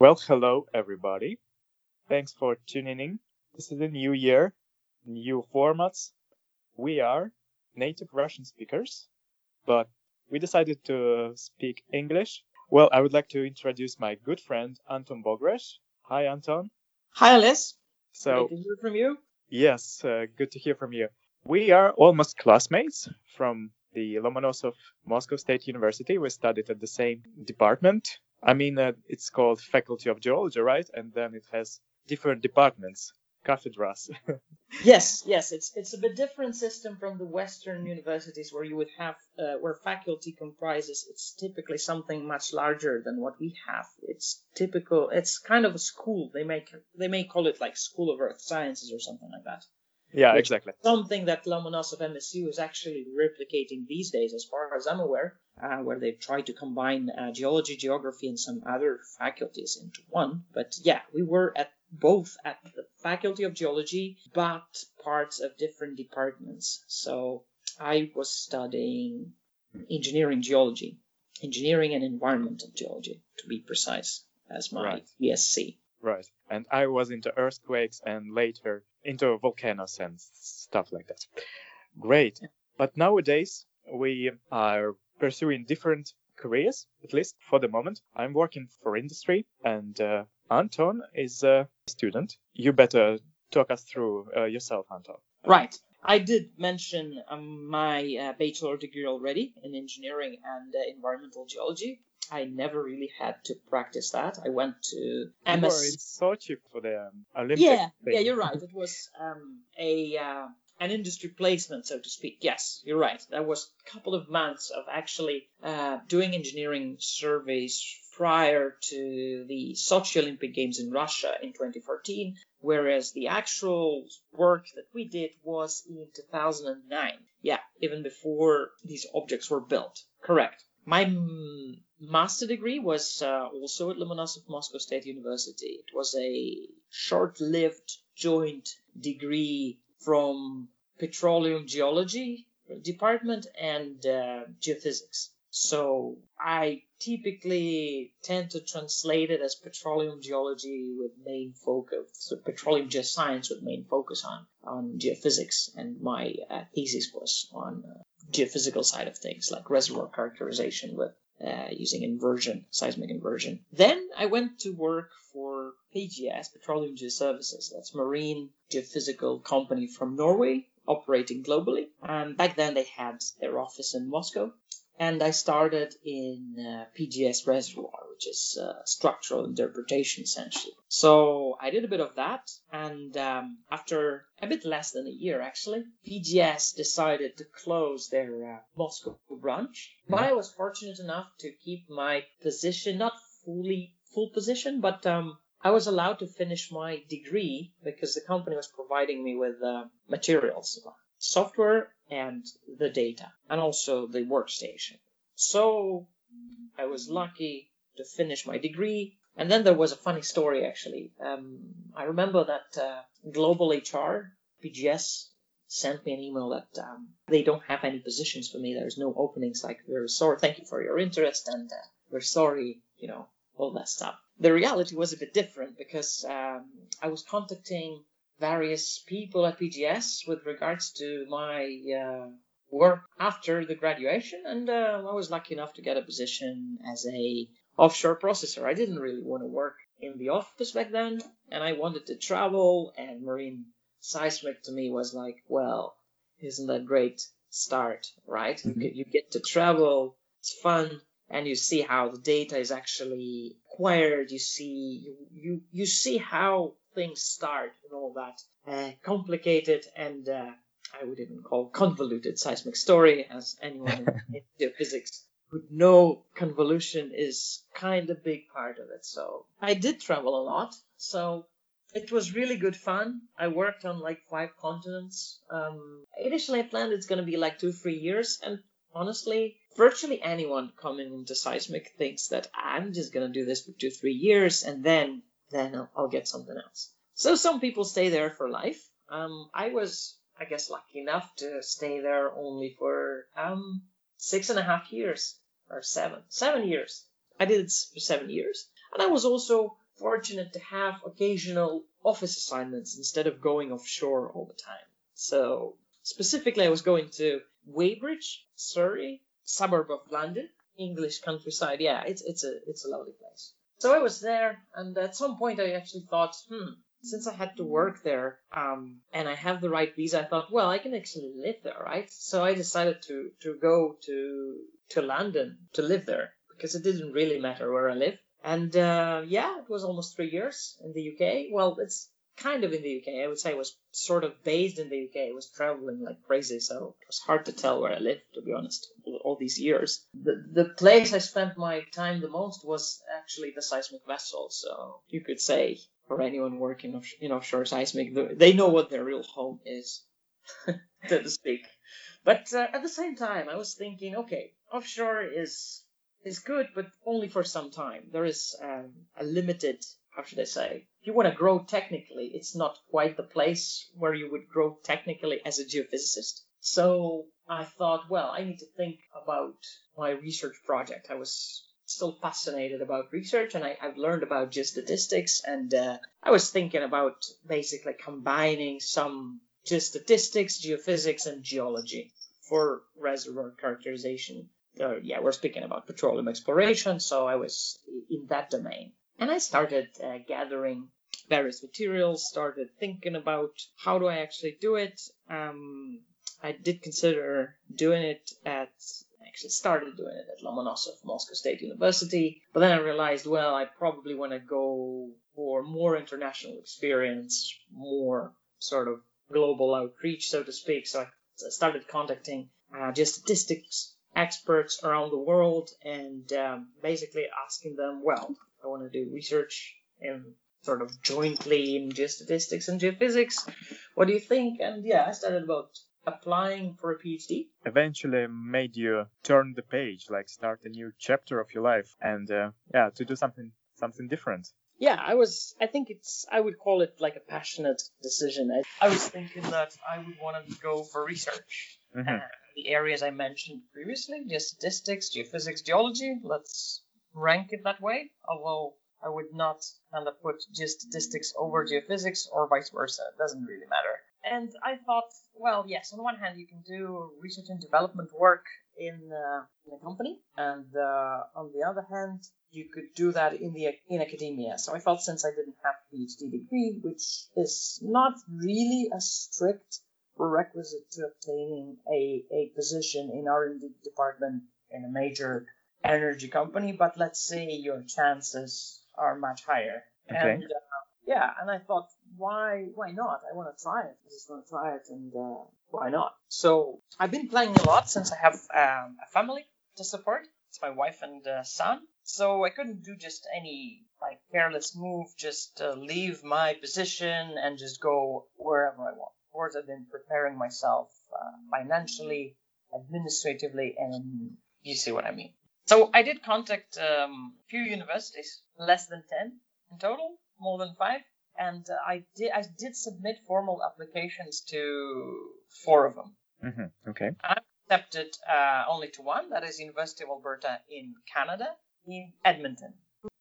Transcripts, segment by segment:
Well, hello, everybody. Thanks for tuning in. This is a new year, new formats. We are native Russian speakers, but we decided to speak English. Well, I would like to introduce my good friend Anton Bogresh. Hi, Anton. Hi, Alice. So, Great to hear from you. yes, uh, good to hear from you. We are almost classmates from the Lomonosov Moscow State University. We studied at the same department. I mean, uh, it's called Faculty of Geology, right? And then it has different departments, cathedrals. Yes, yes, it's it's a bit different system from the Western universities where you would have uh, where faculty comprises. It's typically something much larger than what we have. It's typical. It's kind of a school. They make they may call it like School of Earth Sciences or something like that. yeah, exactly. Something that Lomonosov MSU is actually replicating these days, as far as I'm aware, where they've tried to combine uh, geology, geography, and some other faculties into one. But yeah, we were at both at the Faculty of Geology, but parts of different departments. So I was studying engineering geology, engineering and environmental geology, to be precise, as my Right. BSc. Right. And I was into earthquakes and later into volcanoes and stuff like that. Great. But nowadays we are pursuing different careers, at least for the moment. I'm working for industry and uh, Anton is a student. You better talk us through uh, yourself, Anton. Right. I did mention um, my uh, bachelor degree already in engineering and uh, environmental geology. I never really had to practice that. I went to You were in MS. Sochi for the um, Olympic Yeah, thing. yeah, you're right. It was um, a uh, an industry placement, so to speak. Yes, you're right. That was a couple of months of actually uh, doing engineering surveys prior to the Sochi Olympic Games in Russia in 2014, whereas the actual work that we did was in 2009. Yeah, even before these objects were built. Correct. My mm, master degree was uh, also at Lomonosov Moscow State University. It was a short-lived joint degree from petroleum geology department and uh, geophysics. So I typically tend to translate it as petroleum geology with main focus, so petroleum geoscience with main focus on on geophysics, and my uh, thesis was on uh, geophysical side of things, like reservoir characterization with uh, using inversion, seismic inversion. Then I went to work for PGS, Petroleum Geoservices. That's marine geophysical company from Norway operating globally. And back then they had their office in Moscow. And I started in uh, PGS Reservoir, which is uh, structural interpretation essentially. So I did a bit of that, and um, after a bit less than a year actually, PGS decided to close their uh, Moscow branch. But I was fortunate enough to keep my position, not fully full position, but um, I was allowed to finish my degree because the company was providing me with uh, materials, software and the data, and also the workstation. So I was lucky to finish my degree. And then there was a funny story actually. Um, I remember that uh, Global HR, PGS, sent me an email that um, they don't have any positions for me. There's no openings. Like, we're sorry. Thank you for your interest, and uh, we're sorry. You know, all that stuff. The reality was a bit different because um, I was contacting various people at PGS with regards to my uh, work after the graduation, and uh, I was lucky enough to get a position as a offshore processor. I didn't really want to work in the office back then, and I wanted to travel. And marine seismic to me was like, well, isn't that great start, right? You Mhm. get- You get to travel, it's fun, and you see how the data is actually acquired. You see, you you, you see how things start and all that uh, complicated and uh, I would even call convoluted seismic story, as anyone in, geophysics would know. Convolution is kind of big part of it. So I did travel a lot. So it was really good fun. I worked on like five continents. Um, initially, I planned it's going to be like two, three years, and honestly, virtually anyone coming into seismic thinks that I'm just going to do this for two, three years, and then then I'll, I'll get something else. So some people stay there for life. Um, I was, I guess, lucky enough to stay there only for um six and a half years or seven, seven years. I did it for seven years, and I was also fortunate to have occasional office assignments instead of going offshore all the time. So specifically, I was going to Weybridge, Surrey, suburb of London, English countryside. Yeah, it's it's a it's a lovely place. So I was there, and at some point I actually thought, hmm, since I had to work there, um, and I have the right visa, I thought, well, I can actually live there, right? So I decided to to go to to London to live there because it didn't really matter where I live. And uh, yeah, it was almost three years in the UK. Well, it's kind of in the UK. I would say was sort of based in the UK. I was traveling like crazy, so it was hard to tell where I lived, to be honest, all these years. The, the place I spent my time the most was actually the seismic vessel. So you could say for anyone working in offshore seismic, they know what their real home is, so to speak. But uh, at the same time, I was thinking, okay, offshore is is good, but only for some time. There is um, a limited, how should I say, if you want to grow technically, it's not quite the place where you would grow technically as a geophysicist. So I thought, well, I need to think about my research project. I was still fascinated about research and I, have learned about geostatistics and uh, I was thinking about basically combining some geostatistics, geophysics, and geology for reservoir characterization uh, yeah, we're speaking about petroleum exploration, so I was in that domain. And I started uh, gathering various materials, started thinking about how do I actually do it. Um, I did consider doing it at, actually started doing it at Lomonosov, Moscow State University, but then I realized, well, I probably want to go for more international experience, more sort of global outreach, so to speak. So I started contacting uh, geostatistics experts around the world and um, basically asking them, well, I want to do research in sort of jointly in geostatistics and geophysics. What do you think? And yeah, I started about applying for a PhD. Eventually made you turn the page, like start a new chapter of your life and uh, yeah, to do something something different. Yeah, I was. I think it's. I would call it like a passionate decision. I, I was thinking that I would want to go for research. Mm-hmm. Uh, the areas I mentioned previously, geostatistics, geophysics, geology. Let's rank it that way, although I would not kind of put geostatistics over geophysics or vice versa. It doesn't really matter. And I thought, well, yes, on one hand, you can do research and development work in, uh, in a company, and uh, on the other hand, you could do that in the in academia. So I felt since I didn't have a PhD degree, which is not really a strict prerequisite to obtaining a, a position in R&D department in a major energy company, but let's say your chances are much higher. Okay. And uh, yeah, and I thought, why why not? I want to try it. I just want to try it, and uh, why not? So I've been playing a lot since I have um, a family to support. It's my wife and uh, son. So I couldn't do just any like careless move, just uh, leave my position and just go wherever I want Of course, I've been preparing myself uh, financially, administratively, and you see what I mean. So I did contact um, a few universities, less than 10 in total, more than five. And uh, I did I did submit formal applications to four of them. Mm-hmm. Okay. I accepted uh, only to one, that is University of Alberta in Canada, in Edmonton.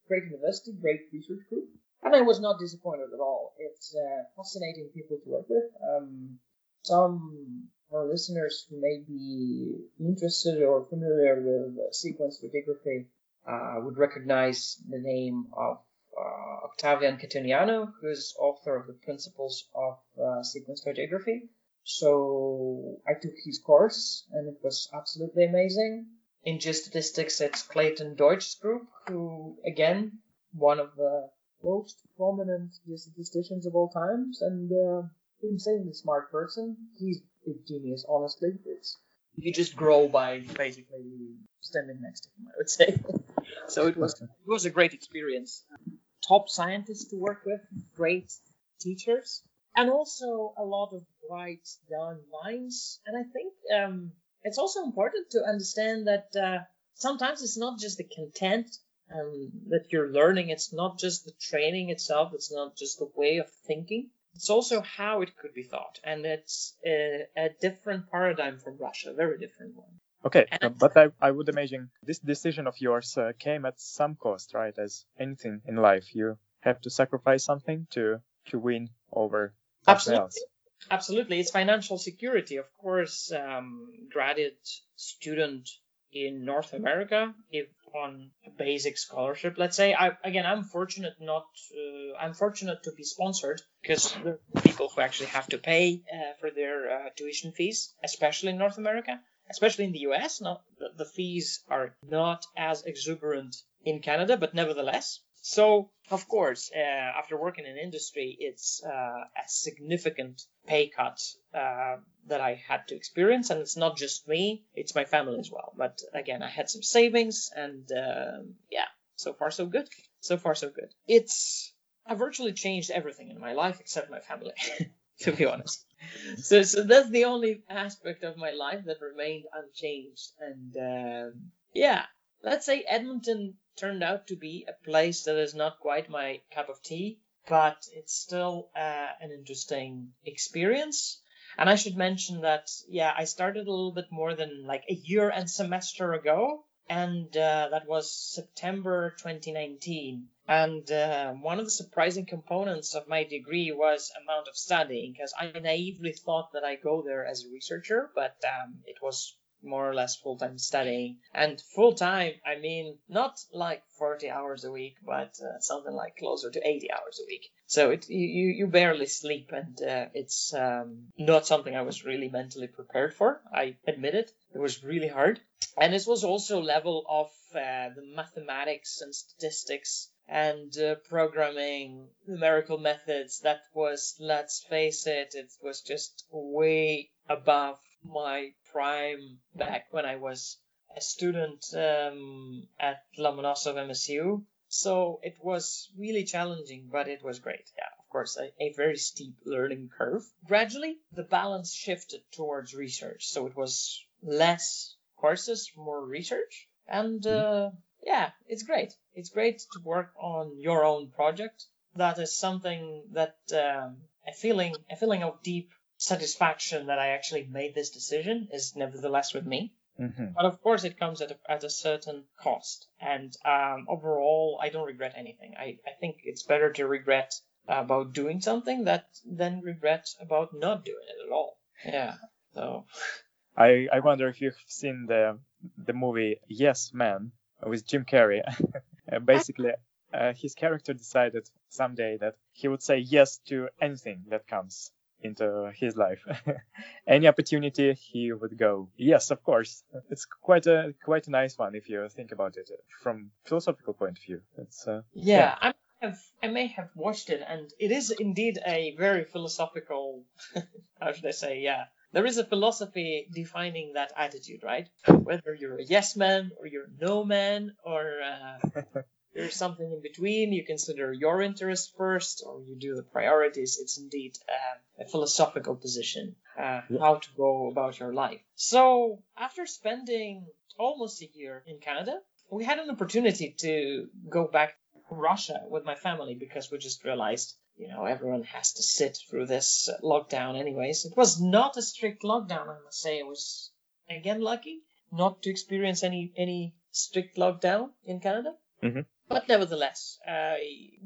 Great university, great research group and I was not disappointed at all. It's uh, fascinating people to work with. Um, some of our listeners who may be interested or familiar with sequence stratigraphy uh, would recognize the name of uh, Octavian Catuneanu, who's author of the Principles of uh, Sequence Stratigraphy. So I took his course, and it was absolutely amazing. In geostatistics, it's Clayton Deutsch's group, who again one of the most prominent statisticians of all times, and uh, insanely smart person. He's genius, honestly. It's you just grow by basically standing next to him, I would say. so it was it was a great experience. Top scientists to work with, great teachers, and also a lot of bright young minds. And I think um, it's also important to understand that uh, sometimes it's not just the content um, that you're learning. It's not just the training itself. It's not just the way of thinking. It's also how it could be thought, and it's a, a different paradigm from Russia, a very different one. Okay, uh, but I, I would imagine this decision of yours uh, came at some cost, right? As anything in life, you have to sacrifice something to to win over Absolutely. else. Absolutely, it's financial security. Of course, um, graduate student in North America, if on a basic scholarship, let's say, I again, I'm fortunate not, uh, I'm fortunate to be sponsored because there are people who actually have to pay uh, for their uh, tuition fees, especially in North America, especially in the U.S. Not the, the fees are not as exuberant in Canada, but nevertheless, so, of course, uh, after working in industry, it's uh, a significant pay cut uh, that I had to experience. And it's not just me, it's my family as well. But again, I had some savings, and um, yeah, so far, so good. So far, so good. It's, I virtually changed everything in my life except my family, to be honest. So, so that's the only aspect of my life that remained unchanged. And um, yeah, let's say Edmonton turned out to be a place that is not quite my cup of tea, but it's still uh, an interesting experience. And I should mention that, yeah, I started a little bit more than like a year and semester ago, and uh, that was September 2019. And uh, one of the surprising components of my degree was amount of studying, because I naively thought that I go there as a researcher, but um, it was more or less full time studying. And full time, I mean, not like 40 hours a week, but uh, something like closer to 80 hours a week. So it, you, you barely sleep, and uh, it's um, not something I was really mentally prepared for. I admit it. It was really hard. And this was also level of uh, the mathematics and statistics and uh, programming numerical methods that was let's face it it was just way above my prime back when I was a student um, at Lomonosov MSU. So it was really challenging, but it was great. Yeah, of course, a, a, very steep learning curve. Gradually, the balance shifted towards research. So it was less courses, more research. And uh, yeah, it's great. It's great to work on your own project. That is something that um, a feeling, a feeling of deep satisfaction that I actually made this decision is nevertheless with me. Mm-hmm. But of course, it comes at a, at a certain cost. And um, overall, I don't regret anything. I, I think it's better to regret about doing something that than regret about not doing it at all. Yeah. So. I, I wonder if you've seen the the movie Yes Man with Jim Carrey. Basically, uh, his character decided someday that he would say yes to anything that comes into his life. Any opportunity he would go. Yes, of course. It's quite a quite a nice one if you think about it from philosophical point of view. It's uh, yeah. yeah. I have I may have watched it, and it is indeed a very philosophical. how should I say? Yeah. There is a philosophy defining that attitude, right? Whether you're a yes man or you're a no man or uh, there's something in between. You consider your interests first, or you do the priorities. It's indeed uh, a philosophical position, uh, yeah. how to go about your life. So, after spending almost a year in Canada, we had an opportunity to go back to Russia with my family because we just realized, you know, everyone has to sit through this lockdown anyways. It was not a strict lockdown, I must say. It was, again, lucky not to experience any, any strict lockdown in Canada. Mm-hmm. But nevertheless, uh,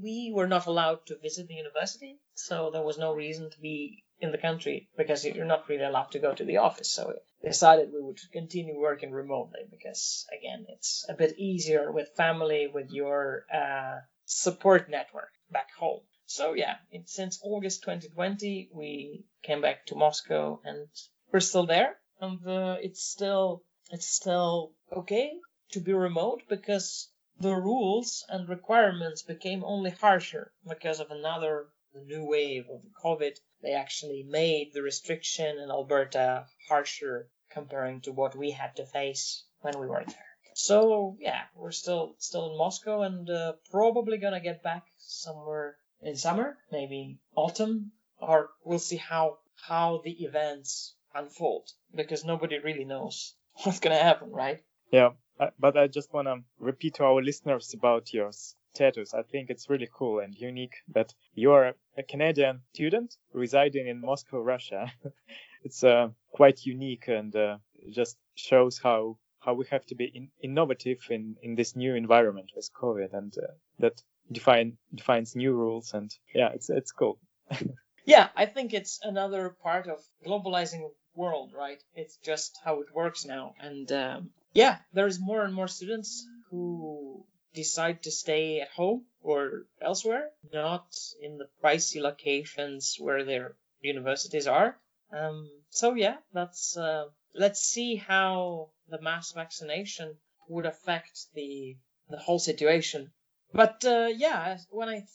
we were not allowed to visit the university, so there was no reason to be in the country because you're not really allowed to go to the office. So we decided we would continue working remotely because, again, it's a bit easier with family, with your uh, support network back home. So yeah, it, since August 2020, we came back to Moscow and we're still there. And uh, it's still it's still okay to be remote because the rules and requirements became only harsher because of another new wave of COVID. They actually made the restriction in Alberta harsher comparing to what we had to face when we were there. So yeah, we're still still in Moscow and uh, probably gonna get back somewhere in summer, maybe autumn, or we'll see how how the events unfold because nobody really knows what's gonna happen, right? Yeah, uh, but I just want to repeat to our listeners about your status. I think it's really cool and unique that you are a Canadian student residing in Moscow, Russia. it's uh, quite unique and uh, just shows how how we have to be in, innovative in, in this new environment with COVID, and uh, that define defines new rules and yeah it's it's cool yeah i think it's another part of globalizing world right it's just how it works now and um, yeah there's more and more students who decide to stay at home or elsewhere not in the pricey locations where their universities are. Um, so yeah that's uh, let's see how the mass vaccination would affect the the whole situation. But uh, yeah, when I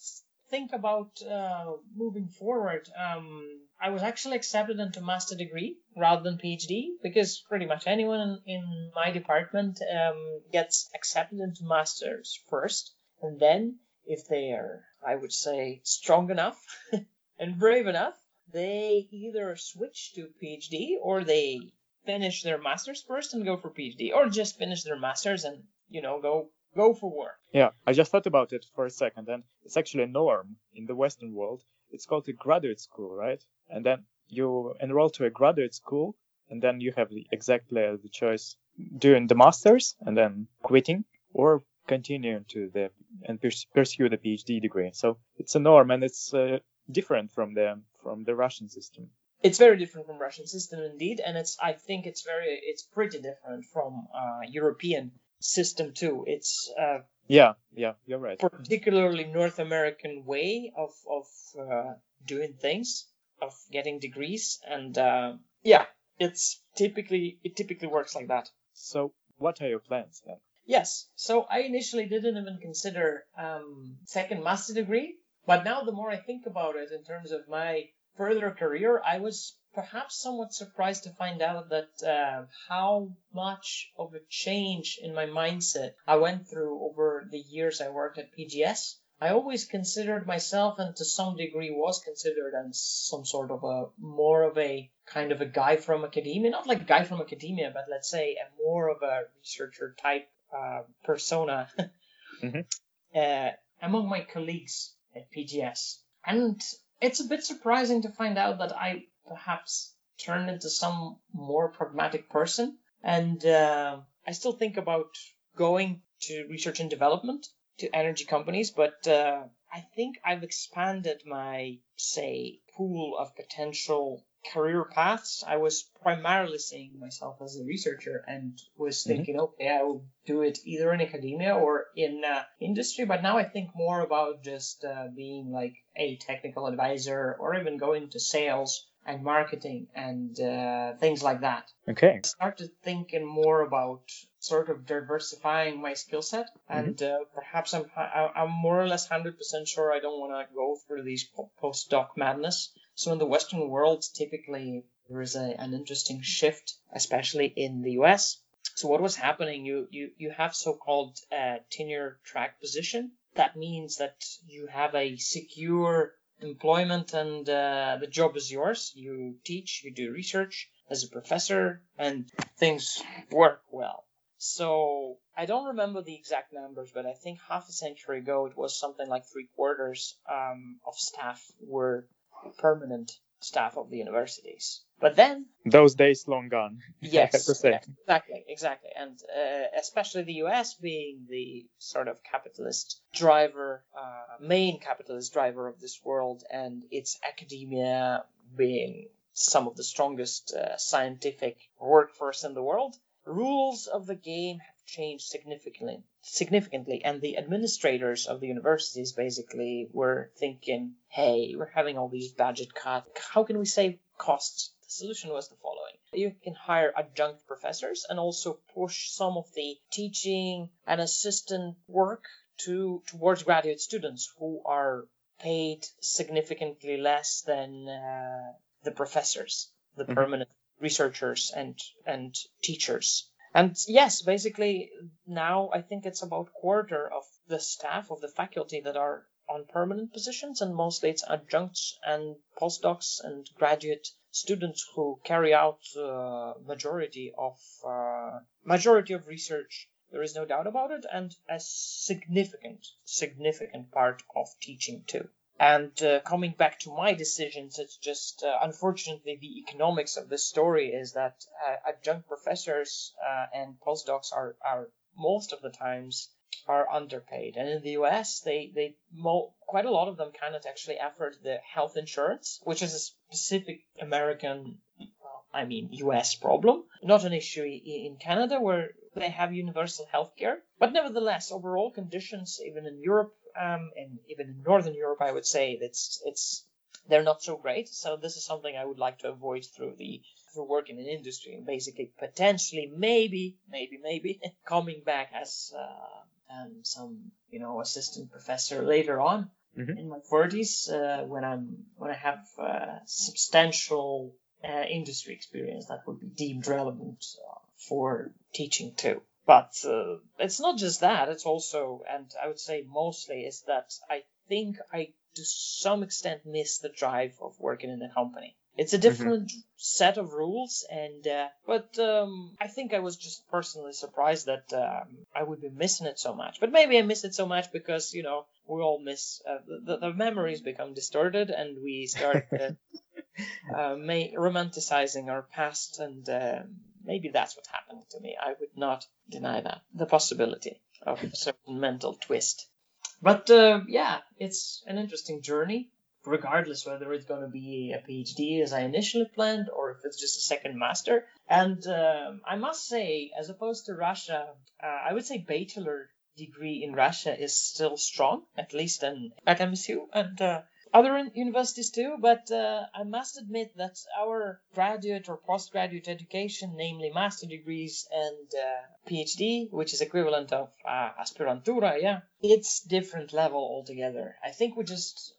think about uh, moving forward, um, I was actually accepted into master degree rather than PhD because pretty much anyone in, in my department um, gets accepted into masters first, and then if they are, I would say, strong enough and brave enough, they either switch to PhD or they finish their masters first and go for PhD, or just finish their masters and you know go go for work. Yeah, I just thought about it for a second, and it's actually a norm in the Western world. It's called a graduate school, right? And then you enroll to a graduate school, and then you have exactly the choice doing the masters and then quitting, or continuing to the and pursue the PhD degree. So it's a norm, and it's uh, different from the from the Russian system. It's very different from Russian system indeed, and it's I think it's very it's pretty different from uh, European system too. It's uh, yeah, yeah, you're right. Particularly North American way of of uh, doing things, of getting degrees, and uh, yeah, it's typically it typically works like that. So, what are your plans then? Yes, so I initially didn't even consider um, second master degree, but now the more I think about it in terms of my further career, I was perhaps somewhat surprised to find out that uh, how much of a change in my mindset I went through over the years I worked at PGS. I always considered myself, and to some degree was considered as some sort of a more of a kind of a guy from academia, not like a guy from academia, but let's say a more of a researcher type uh, persona mm-hmm. uh, among my colleagues at PGS. And it's a bit surprising to find out that I perhaps turned into some more pragmatic person. And uh, I still think about going to research and development to energy companies, but uh, I think I've expanded my, say, pool of potential career paths. I was primarily seeing myself as a researcher and was mm-hmm. thinking, mm-hmm. okay, I will do it either in academia or in uh, industry. But now I think more about just uh, being like a technical advisor or even going to sales and marketing and uh, things like that. Okay. I started thinking more about sort of diversifying my skill set, mm-hmm. and uh, perhaps I'm I'm more or less hundred percent sure I don't want to go through these postdoc madness. So in the Western world, typically there is a, an interesting shift, especially in the U.S. So what was happening? You you you have so-called uh, tenure track position. That means that you have a secure employment and uh, the job is yours. You teach, you do research as a professor, and things work well. So I don't remember the exact numbers, but I think half a century ago it was something like three quarters um, of staff were permanent staff of the universities. But then those days long gone. Yes, exactly, exactly, and uh, especially the U.S. being the sort of capitalist driver, uh, main capitalist driver of this world, and its academia being some of the strongest uh, scientific workforce in the world. Rules of the game changed significantly, significantly, and the administrators of the universities basically were thinking, "Hey, we're having all these budget cuts. How can we save costs?" The solution was the following: you can hire adjunct professors and also push some of the teaching and assistant work to towards graduate students who are paid significantly less than uh, the professors, the mm-hmm. permanent researchers and and teachers. And yes, basically now I think it's about quarter of the staff of the faculty that are on permanent positions, and mostly it's adjuncts and postdocs and graduate students who carry out uh, majority of uh, majority of research. There is no doubt about it, and a significant significant part of teaching too. And uh, coming back to my decisions, it's just uh, unfortunately the economics of this story is that uh, adjunct professors uh, and postdocs are, are most of the times are underpaid, and in the U.S. they they mo- quite a lot of them cannot actually afford the health insurance, which is a specific American, I mean U.S. problem, not an issue in Canada where they have universal health care. But nevertheless, overall conditions, even in Europe um, and even in Northern Europe, I would say it's it's they're not so great. So this is something I would like to avoid through the through working in industry and basically potentially maybe maybe maybe coming back as uh, um, some you know assistant professor later on Mhm. in my 40s uh, when I'm when I have uh, substantial uh, industry experience that would be deemed relevant uh, for teaching too. But uh, it's not just that; it's also, and I would say mostly, is that I think I to some extent miss the drive of working in a company. It's a different set of rules, and uh, but um, I think I was just personally surprised that um, I would be missing it so much. But maybe I miss it so much because you know we all miss uh, the, the memories become distorted, and we start uh, uh, ma- romanticizing our past, and um maybe that's what happened to me. I would not deny that the possibility of a certain mental twist. But uh, yeah, it's an interesting journey, regardless whether it's going to be a PhD as I initially planned or if it's just a second master. And um, I must say, as opposed to Russia, uh, I would say bachelor degree in Russia is still strong, at least in, at MSU and uh, other universities too. But uh, I must admit that our graduate or postgraduate education, namely master degrees and uh, PhD, which is equivalent of uh, aspirantura, yeah, it's different level altogether. I think we just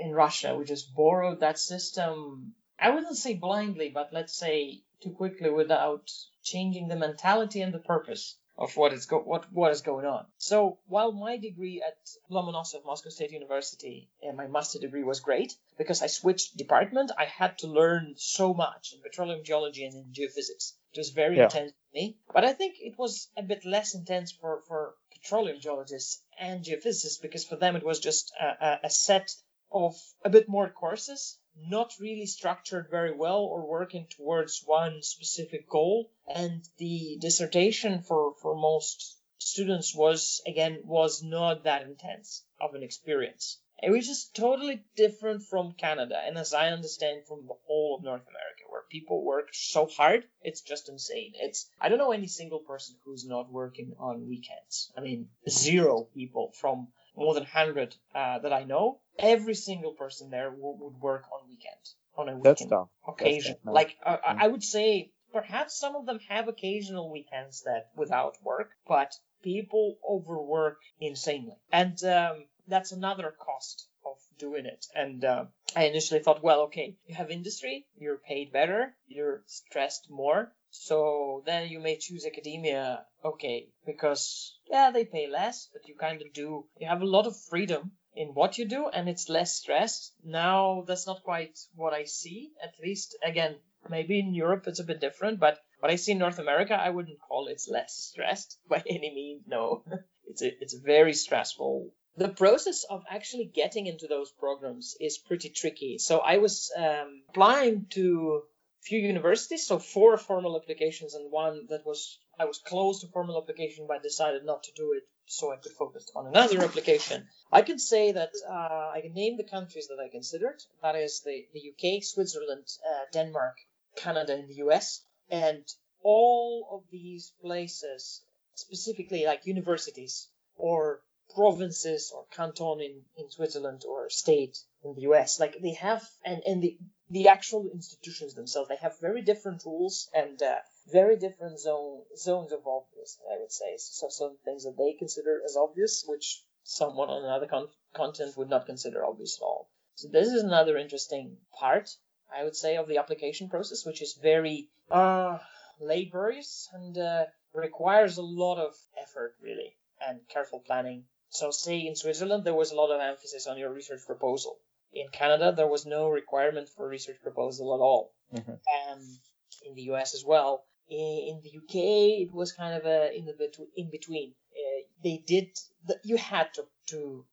in Russia we just borrowed that system. I wouldn't say blindly, but let's say too quickly without changing the mentality and the purpose of what is go- what what is going on. So while my degree at Lomonosov Moscow State University and my master degree was great because I switched department, I had to learn so much in petroleum geology and in geophysics. It was very Yeah. intense for me, but I think it was a bit less intense for for petroleum geologists and geophysicists because for them it was just a, a, a set of a bit more courses, not really structured very well or working towards one specific goal. And the dissertation for, for most students was, again, was not that intense of an experience. It was just totally different from Canada, and as I understand from the whole of North America, where people work so hard, it's just insane. It's I don't know any single person who's not working on weekends. I mean, zero people from more than 100 uh, that I know, every single person there w- would work on weekend, on a weekend That's tough. occasion. tough. Like uh, I- Mm. I would say, perhaps some of them have occasional weekends that without work, but people overwork insanely, and um, that's another cost of doing it. And uh, I initially thought, well, okay, you have industry, you're paid better, you're stressed more. So then you may choose academia, okay, because yeah, they pay less, but you kind of do, you have a lot of freedom in what you do and it's less stress. Now that's not quite what I see, at least again, maybe in Europe it's a bit different, but what I see in North America, I wouldn't call it less stressed by any means. No, it's a, it's very stressful. The process of actually getting into those programs is pretty tricky. So I was um, applying to few universities, so four formal applications and one that was I was close to formal application but decided not to do it so I could focus on another application. I can say that uh, I can name the countries that I considered. That is the, the UK, Switzerland, uh, Denmark, Canada, and the US. And all of these places, specifically like universities or provinces or canton in, in Switzerland or state in the US, like they have, and, and the, the actual institutions themselves, they have very different rules and uh, very different zone zones of obvious, I would say. So some things that they consider as obvious, which someone on another con- continent would not consider obvious at all. So this is another interesting part, I would say, of the application process, which is very uh, laborious and uh, requires a lot of effort, really, and careful planning. So, say in Switzerland, there was a lot of emphasis on your research proposal. In Canada, there was no requirement for research proposal at all. Mhm. Um, in the US as well. In, in the UK, it was kind of a in the betw- in between. Uh, they did the, you had to to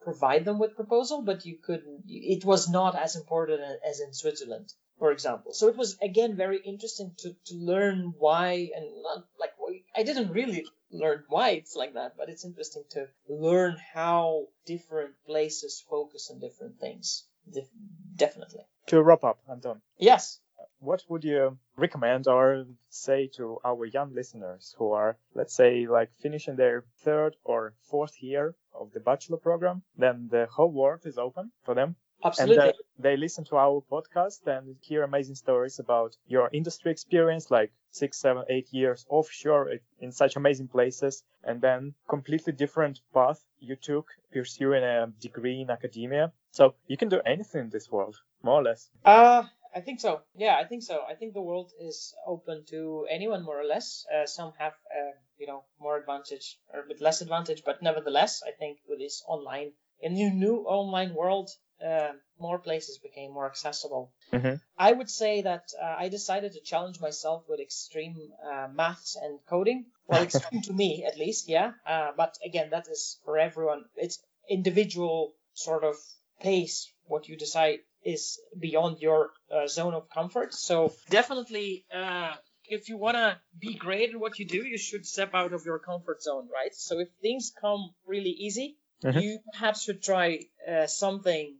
provide them with proposal, but you couldn't. It was not as important as in Switzerland, for example. So it was again very interesting to to learn why and not like I didn't really learned why it's like that, but it's interesting to learn how different places focus on different things. Def- definitely. To wrap up, Anton, Yes. what would you recommend or say to our young listeners who are, let's say, like finishing their third or fourth year of the bachelor program? Then the whole world is open for them. Absolutely. And uh, they listen to our podcast and hear amazing stories about your industry experience, like six, seven, eight years offshore in such amazing places, and then completely different path you took pursuing a degree in academia. So you can do anything in this world, more or less. Uh, I think so. Yeah, I think so. I think the world is open to anyone more or less. Uh, some have, uh, you know, more advantage or a bit less advantage, but nevertheless, I think with this online, in the new online world, uh, more places became more accessible. Mhm. I would say that uh, I decided to challenge myself with extreme uh, maths and coding. Well, extreme to me at least, yeah. Uh, but again, that is for everyone. It's individual sort of pace. What you decide is beyond your uh, zone of comfort. So definitely, uh, if you want to be great at what you do, you should step out of your comfort zone, right? So if things come really easy, Mhm. you perhaps should try uh, something,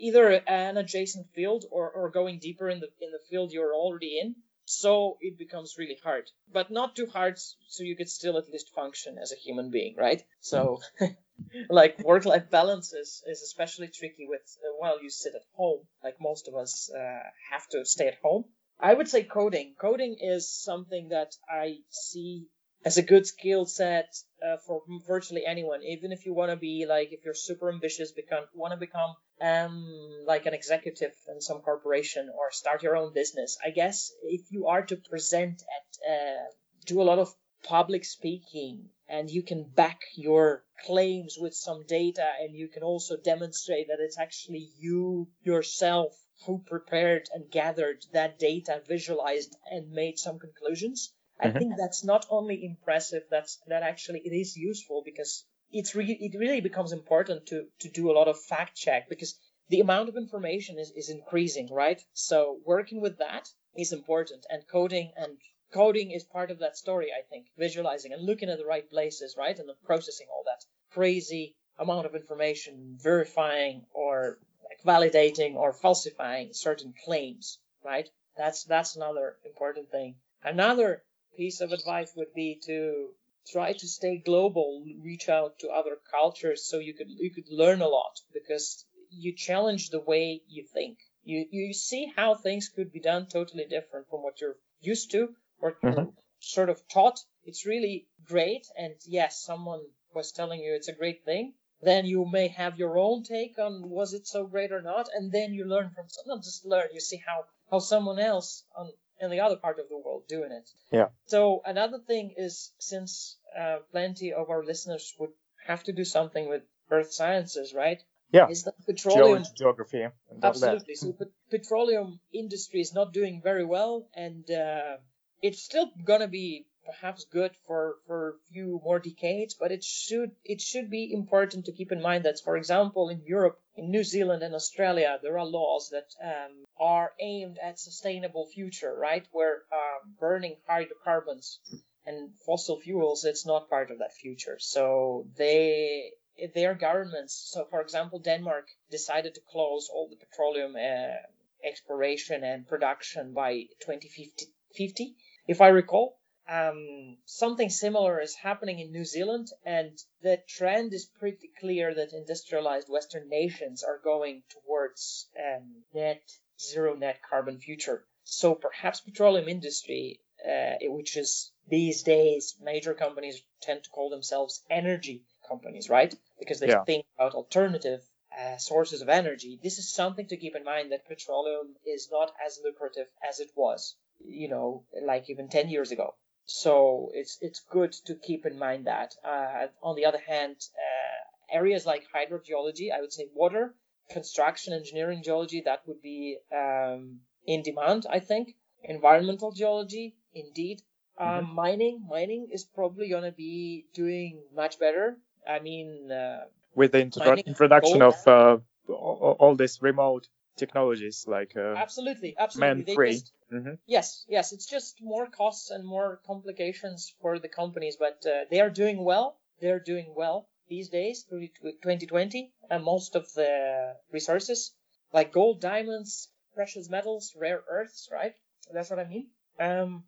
either an adjacent field or, or going deeper in the in the field you're already in. So it becomes really hard, but not too hard, so you could still at least function as a human being, right? So, like work-life balance is, is especially tricky with uh, while you sit at home, like most of us uh, have to stay at home. I would say coding. Coding is something that I see as a good skill set uh, for virtually anyone. Even if you want to be like, if you're super ambitious, become want to become um like an executive in some corporation or start your own business. I guess if you are to present at uh, do a lot of public speaking and you can back your claims with some data and you can also demonstrate that it's actually you yourself who prepared and gathered that data visualized and made some conclusions i Mhm. think that's not only impressive that's that actually it is useful because it's really it really becomes important to to do a lot of fact check because the amount of information is, is increasing right? So working with that is important and coding and coding is part of that story i think visualizing and looking at the right places right? And then processing all that crazy amount of information verifying or like validating or falsifying certain claims right? That's that's another important thing. Another piece of advice would be to try to stay global reach out to other cultures so you could you could learn a lot because you challenge the way you think. You you see how things could be done totally different from what you're used to or Mhm. sort of taught. It's really great. And yes someone was telling you it's a great thing. Then you may have your own take on was it so great or not. And then you learn from some- not just learn you see how how someone else on in the other part of the world doing it Yeah. so another thing is since uh, plenty of our listeners would have to do something with earth sciences right Yeah. is that petroleum Geology, geography, and all that. Absolutely. So petroleum industry is not doing very well, and uh, it's still gonna be perhaps good for for a few more decades. But it should it should be important to keep in mind that, for example, in Europe, in New Zealand, and Australia, there are laws that um, are aimed at sustainable future, right? Where um, burning hydrocarbons and fossil fuels, it's not part of that future. So they their governments, so for example, Denmark decided to close all the petroleum uh, exploration and production by 2050, 50, if I recall. Um, something similar is happening in New Zealand, and the trend is pretty clear that industrialized Western nations are going towards um, net zero net carbon future. So perhaps petroleum industry, uh, which is these days major companies tend to call themselves energy companies, right? Because they Yeah. think about alternative uh, sources of energy. This is something to keep in mind that petroleum is not as lucrative as it was, you know, like even 10 years ago. So it's it's good to keep in mind that. Uh, on the other hand, uh, areas like hydrogeology, I would say water, construction, engineering geology, that would be um, in demand, I think. Environmental geology, indeed. Um, Mining, mining is probably going to be doing much better. I mean, uh, With the introdu- introduction of uh, all, all this remote technologies like uh, absolutely, absolutely. man free just- hmm Yes, yes, it's just more costs and more complications for the companies, but uh, they are doing well. They're doing well these days through 2020. And most of the resources, like gold, diamonds, precious metals, rare earths, right? That's what I mean. Um,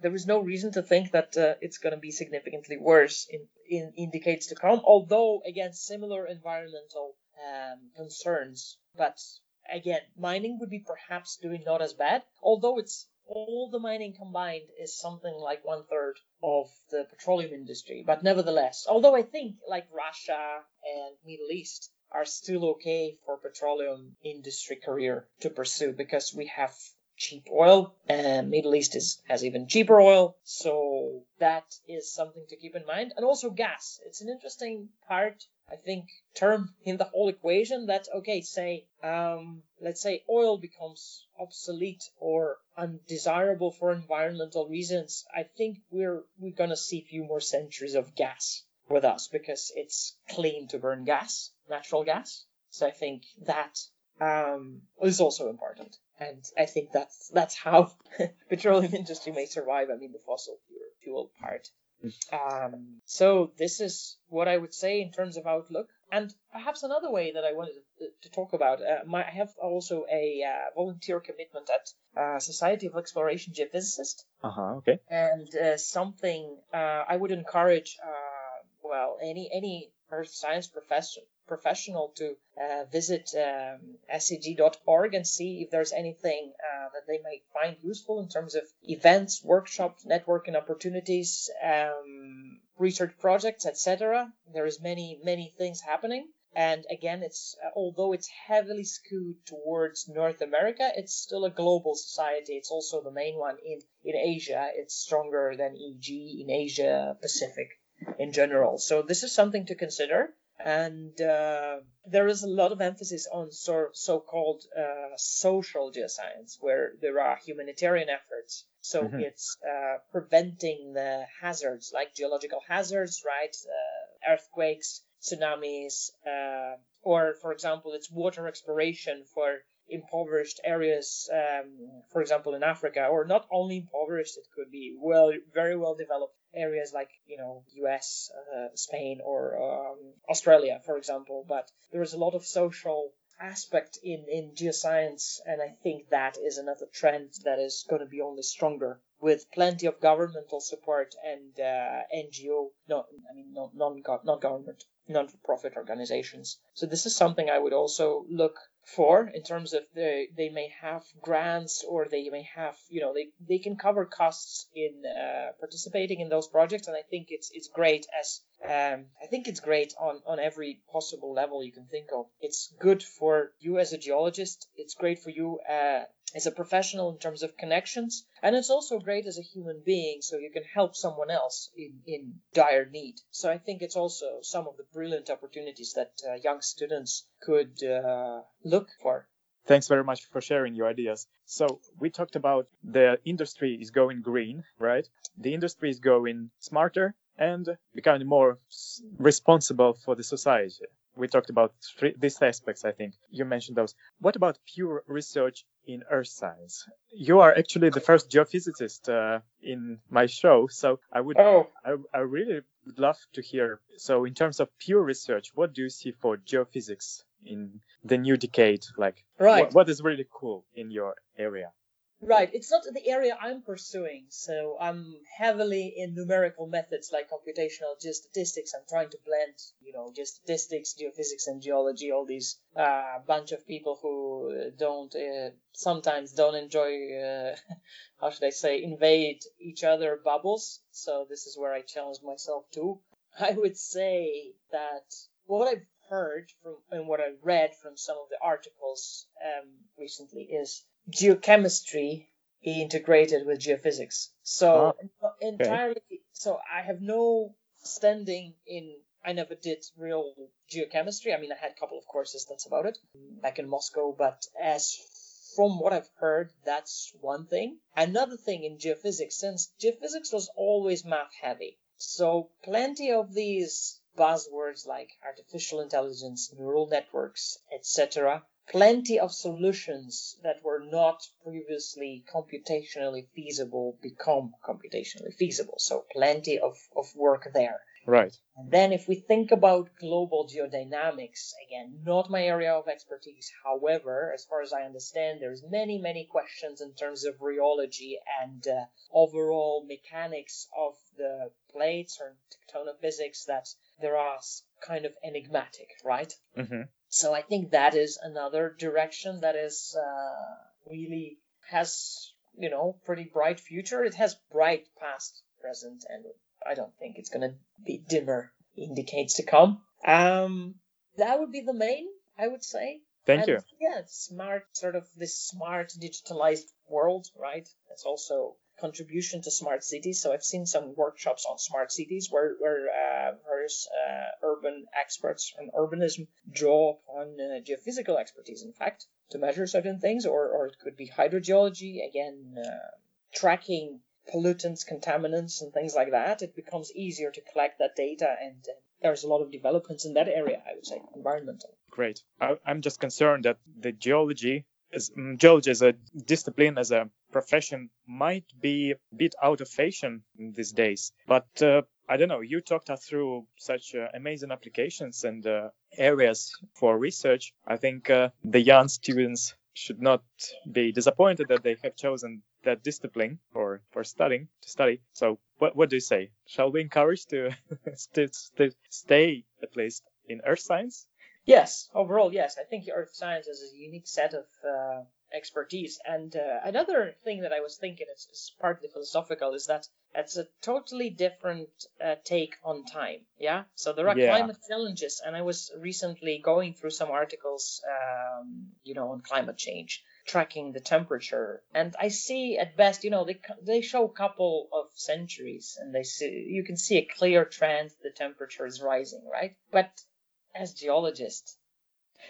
there is no reason to think that uh, it's going to be significantly worse in, in, in decades to come. Although, again, similar environmental um, concerns, but again, mining would be perhaps doing not as bad, although it's all the mining combined is something like one third of the petroleum industry. But nevertheless, although I think like Russia and Middle East are still okay for petroleum industry career to pursue because we have cheap oil and Middle East is has even cheaper oil. So that is something to keep in mind. And also gas. It's an interesting part I think term in the whole equation that okay say um, let's say oil becomes obsolete or undesirable for environmental reasons I think we're we're gonna see a few more centuries of gas with us because it's clean to burn gas natural gas. So I think that um, is also important and I think that's that's how petroleum industry may survive I mean the fossil fuel part um, so this is what I would say in terms of outlook. And perhaps another way that I wanted to, to talk about, uh, my, I have also a uh, volunteer commitment at uh, Society of Exploration Geophysicist, Uh-huh, okay. and uh, something uh, I would encourage, uh, well, any any earth science professor professional to uh, visit um, seg.org and see if there's anything uh, that they might find useful in terms of events, workshops, networking opportunities, um, research projects, etc. There is many many things happening. And again, it's uh, although it's heavily skewed towards North America, it's still a global society. It's also the main one in in Asia. It's stronger than EG in Asia Pacific in general. So this is something to consider. And uh, there is a lot of emphasis on so, so-called uh, social geoscience, where there are humanitarian efforts. So Mhm. it's uh, preventing the hazards, like geological hazards, right? Uh, earthquakes, tsunamis, uh, or for example, it's water exploration for impoverished areas, um, for example, in Africa, or not only impoverished, it could be well, very well developed areas like you know U.S., uh, Spain, or um, Australia, for example. But there is a lot of social aspect in in geoscience, and I think that is another trend that is going to be only stronger with plenty of governmental support and uh, NGO, no, I mean non non government non for profit organizations. So this is something I would also look for in terms of they they may have grants or they may have you know they they can cover costs in uh, participating in those projects and I think it's it's great as um, I think it's great on on every possible level you can think of. It's good for you as a geologist. It's great for you uh, as a professional in terms of connections, and it's also great as a human being, so you can help someone else in in dire need. So I think it's also some of the brilliant opportunities that uh, young students could uh, look for. Thanks very much for sharing your ideas. So we talked about the industry is going green, right? The industry is going smarter and becoming more responsible for the society. We talked about three, these aspects, I think. You mentioned those. What about pure research in earth science? You are actually the first geophysicist uh, in my show, so I would Oh, I, I really would love to hear. So, in terms of pure research, what do you see for geophysics in the new decade? Like, right. what, what is really cool in your area? Right. It's not the area I'm pursuing. So I'm heavily in numerical methods like computational geostatistics. I'm trying to blend, you know, geostatistics, geophysics, and geology. All these uh, bunch of people who don't uh, sometimes don't enjoy, uh, how should I say, invade each other bubbles. So this is where I challenge myself too. I would say that what I've heard from and what I read from some of the articles um, recently is geochemistry he integrated with geophysics. So ah, entirely, so I have no standing in. I never did real geochemistry. I mean, I had a couple of courses. That's about it back in Moscow. But as from what I've heard, that's one thing. Another thing in geophysics, since geophysics was always math heavy, so plenty of these buzzwords like artificial intelligence, neural networks, etc., plenty of solutions that were not previously computationally feasible become computationally feasible. So plenty of, of work there. Right. And then if we think about global geodynamics, again, not my area of expertise. However, as far as I understand, there's many, many questions in terms of rheology and uh, overall mechanics of the plates or tectonophysics that there are kind of enigmatic, right? Mm-hmm. So I think that is another direction that is uh, really has you know pretty bright future. It has bright past, present, and I don't think it's going to be dimmer in decades to come. Um, that would be the main, I would say. Thank and, you. Yeah, smart, sort of this smart digitalized world, right? That's also contribution to smart cities. So I've seen some workshops on smart cities where where uh, various uh, urban experts and urbanism draw upon uh, geophysical expertise, in fact, to measure certain things, or or it could be hydrogeology again, uh, tracking pollutants, contaminants, and things like that, it becomes easier to collect that data. And uh, there's a lot of developments in that area, I would say, environmental. Great. I, am just concerned that the geology, is, um, geology as a discipline, as a profession, might be a bit out of fashion these days. But uh, I don't know. You talked us through such uh, amazing applications and uh, areas for research. I think uh, the young students should not be disappointed that they have chosen that discipline for for studying to study. So what what do you say? Shall we encourage to to, to stay at least in earth science? Yes, overall, yes. I think earth science is a unique set of uh, expertise. And uh, another thing that I was thinking is, is partly philosophical is that it's a totally different uh, take on time. Yeah. So there are yeah. climate challenges, and I was recently going through some articles, um, you know, on climate change tracking the temperature and i see at best you know they they show a couple of centuries and they see you can see a clear trend the temperature is rising right but as geologists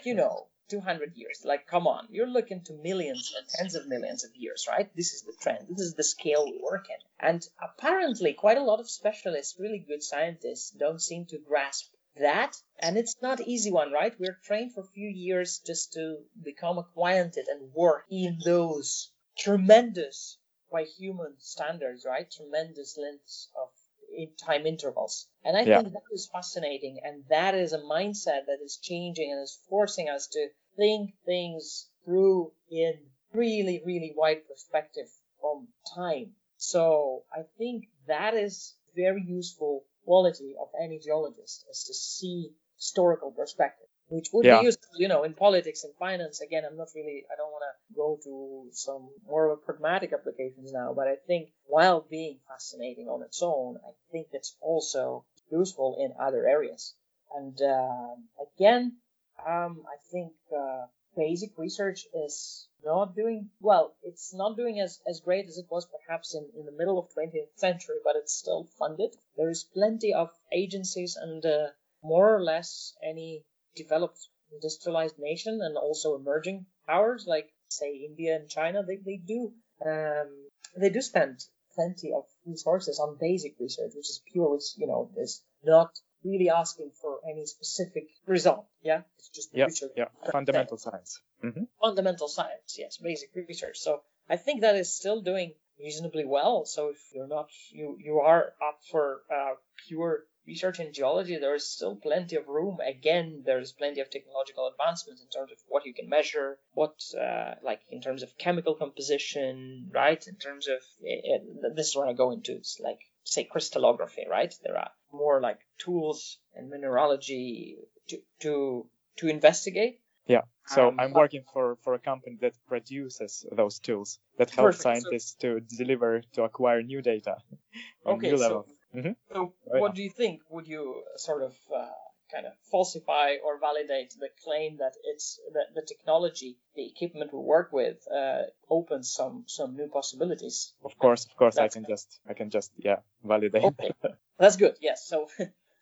you know 200 years. Like come on. You're looking to millions and tens of millions of years right? This is the trend. This is the scale we work in and apparently quite a lot of specialists really good scientists don't seem to grasp that. And it's not easy one right? We're trained for a few years just to become acquainted and work in those tremendous by human standards right? Tremendous lengths of time intervals. And i yeah. think that is fascinating and that is a mindset that is changing and is forcing us to think things through in really really wide perspective from time. So i think that is very useful quality of any geologist is to see historical perspective, which would yeah. be useful, you know, in politics and finance. Again, I'm not really, I don't want to go to some more of a pragmatic applications now, but I think while being fascinating on its own, I think it's also useful in other areas. And uh, again, um, I think uh, basic research is not doing well. It's not doing as, as great as it was perhaps in, in the middle of 20th century, but it's still funded. There is plenty of agencies and uh, more or less any developed industrialized nation and also emerging powers like say India and China, they, they do um, they do spend plenty of resources on basic research, which is pure, which you know is not really asking for any specific result. Yeah, it's just yeah, research. Yeah, fundamental science. Mm-hmm. Fundamental science, yes, basic research. So I think that is still doing reasonably well. So if you're not, you you are up for uh, pure research in geology, there is still plenty of room. Again, there's plenty of technological advancements in terms of what you can measure, what, uh, like in terms of chemical composition, right? In terms of, it, it, this is where I go into, it's like, say, crystallography, right? There are more like tools and mineralogy to, to, to investigate. Yeah. So um, I'm working for, for a company that produces those tools that help perfect. scientists so, to deliver to acquire new data on okay, new level. So Mm-hmm. So, right. what do you think? Would you sort of uh, kind of falsify or validate the claim that it's that the technology, the equipment we work with, uh, opens some some new possibilities? Of course, of course, that's I can good. just I can just yeah validate. Okay, that's good. Yes, so.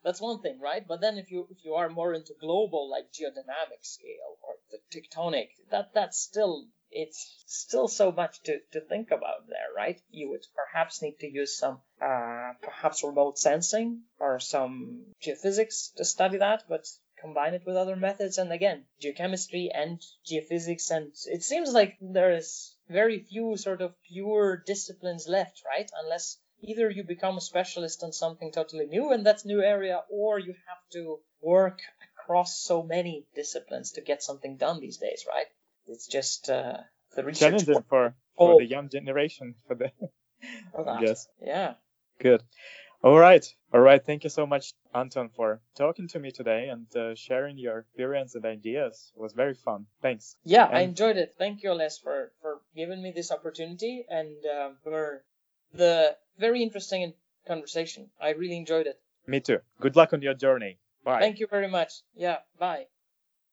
that's one thing, right? But then if you if you are more into global like geodynamic scale or the tectonic, that that's still it's still so much to, to think about there, right? You would perhaps need to use some, uh, perhaps remote sensing or some geophysics to study that, but combine it with other methods. And again, geochemistry and geophysics. And it seems like there is very few sort of pure disciplines left, right? Unless either you become a specialist on something totally new in that new area, or you have to work across so many disciplines to get something done these days, right? It's just uh, the research. Challenging for, for Oh. the young generation for the I Yeah. Good. All right. All right. Thank you so much, Anton, for talking to me today and uh, sharing your experience and ideas. It was very fun. Thanks. Yeah, I enjoyed it. Thank you, Les, for, for giving me this opportunity and um, for the very interesting conversation. I really enjoyed it. Me too. Good luck on your journey. Bye. Thank you very much. Yeah, bye.